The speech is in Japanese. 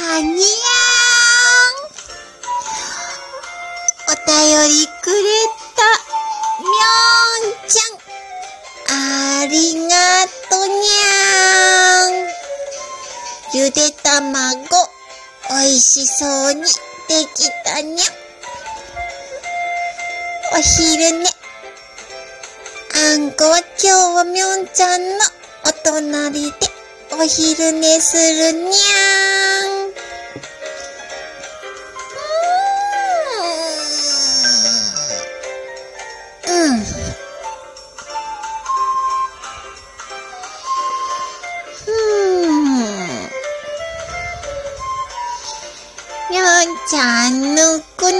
はにゃーん。おたよりくれた、みょんちゃん。ありがとにゃーん。ゆでたまご、おいしそうにできたにゃん。お昼寝。あんこは今日はみょんちゃんのお隣でお昼寝するにゃーん。にゃんちゃんぬく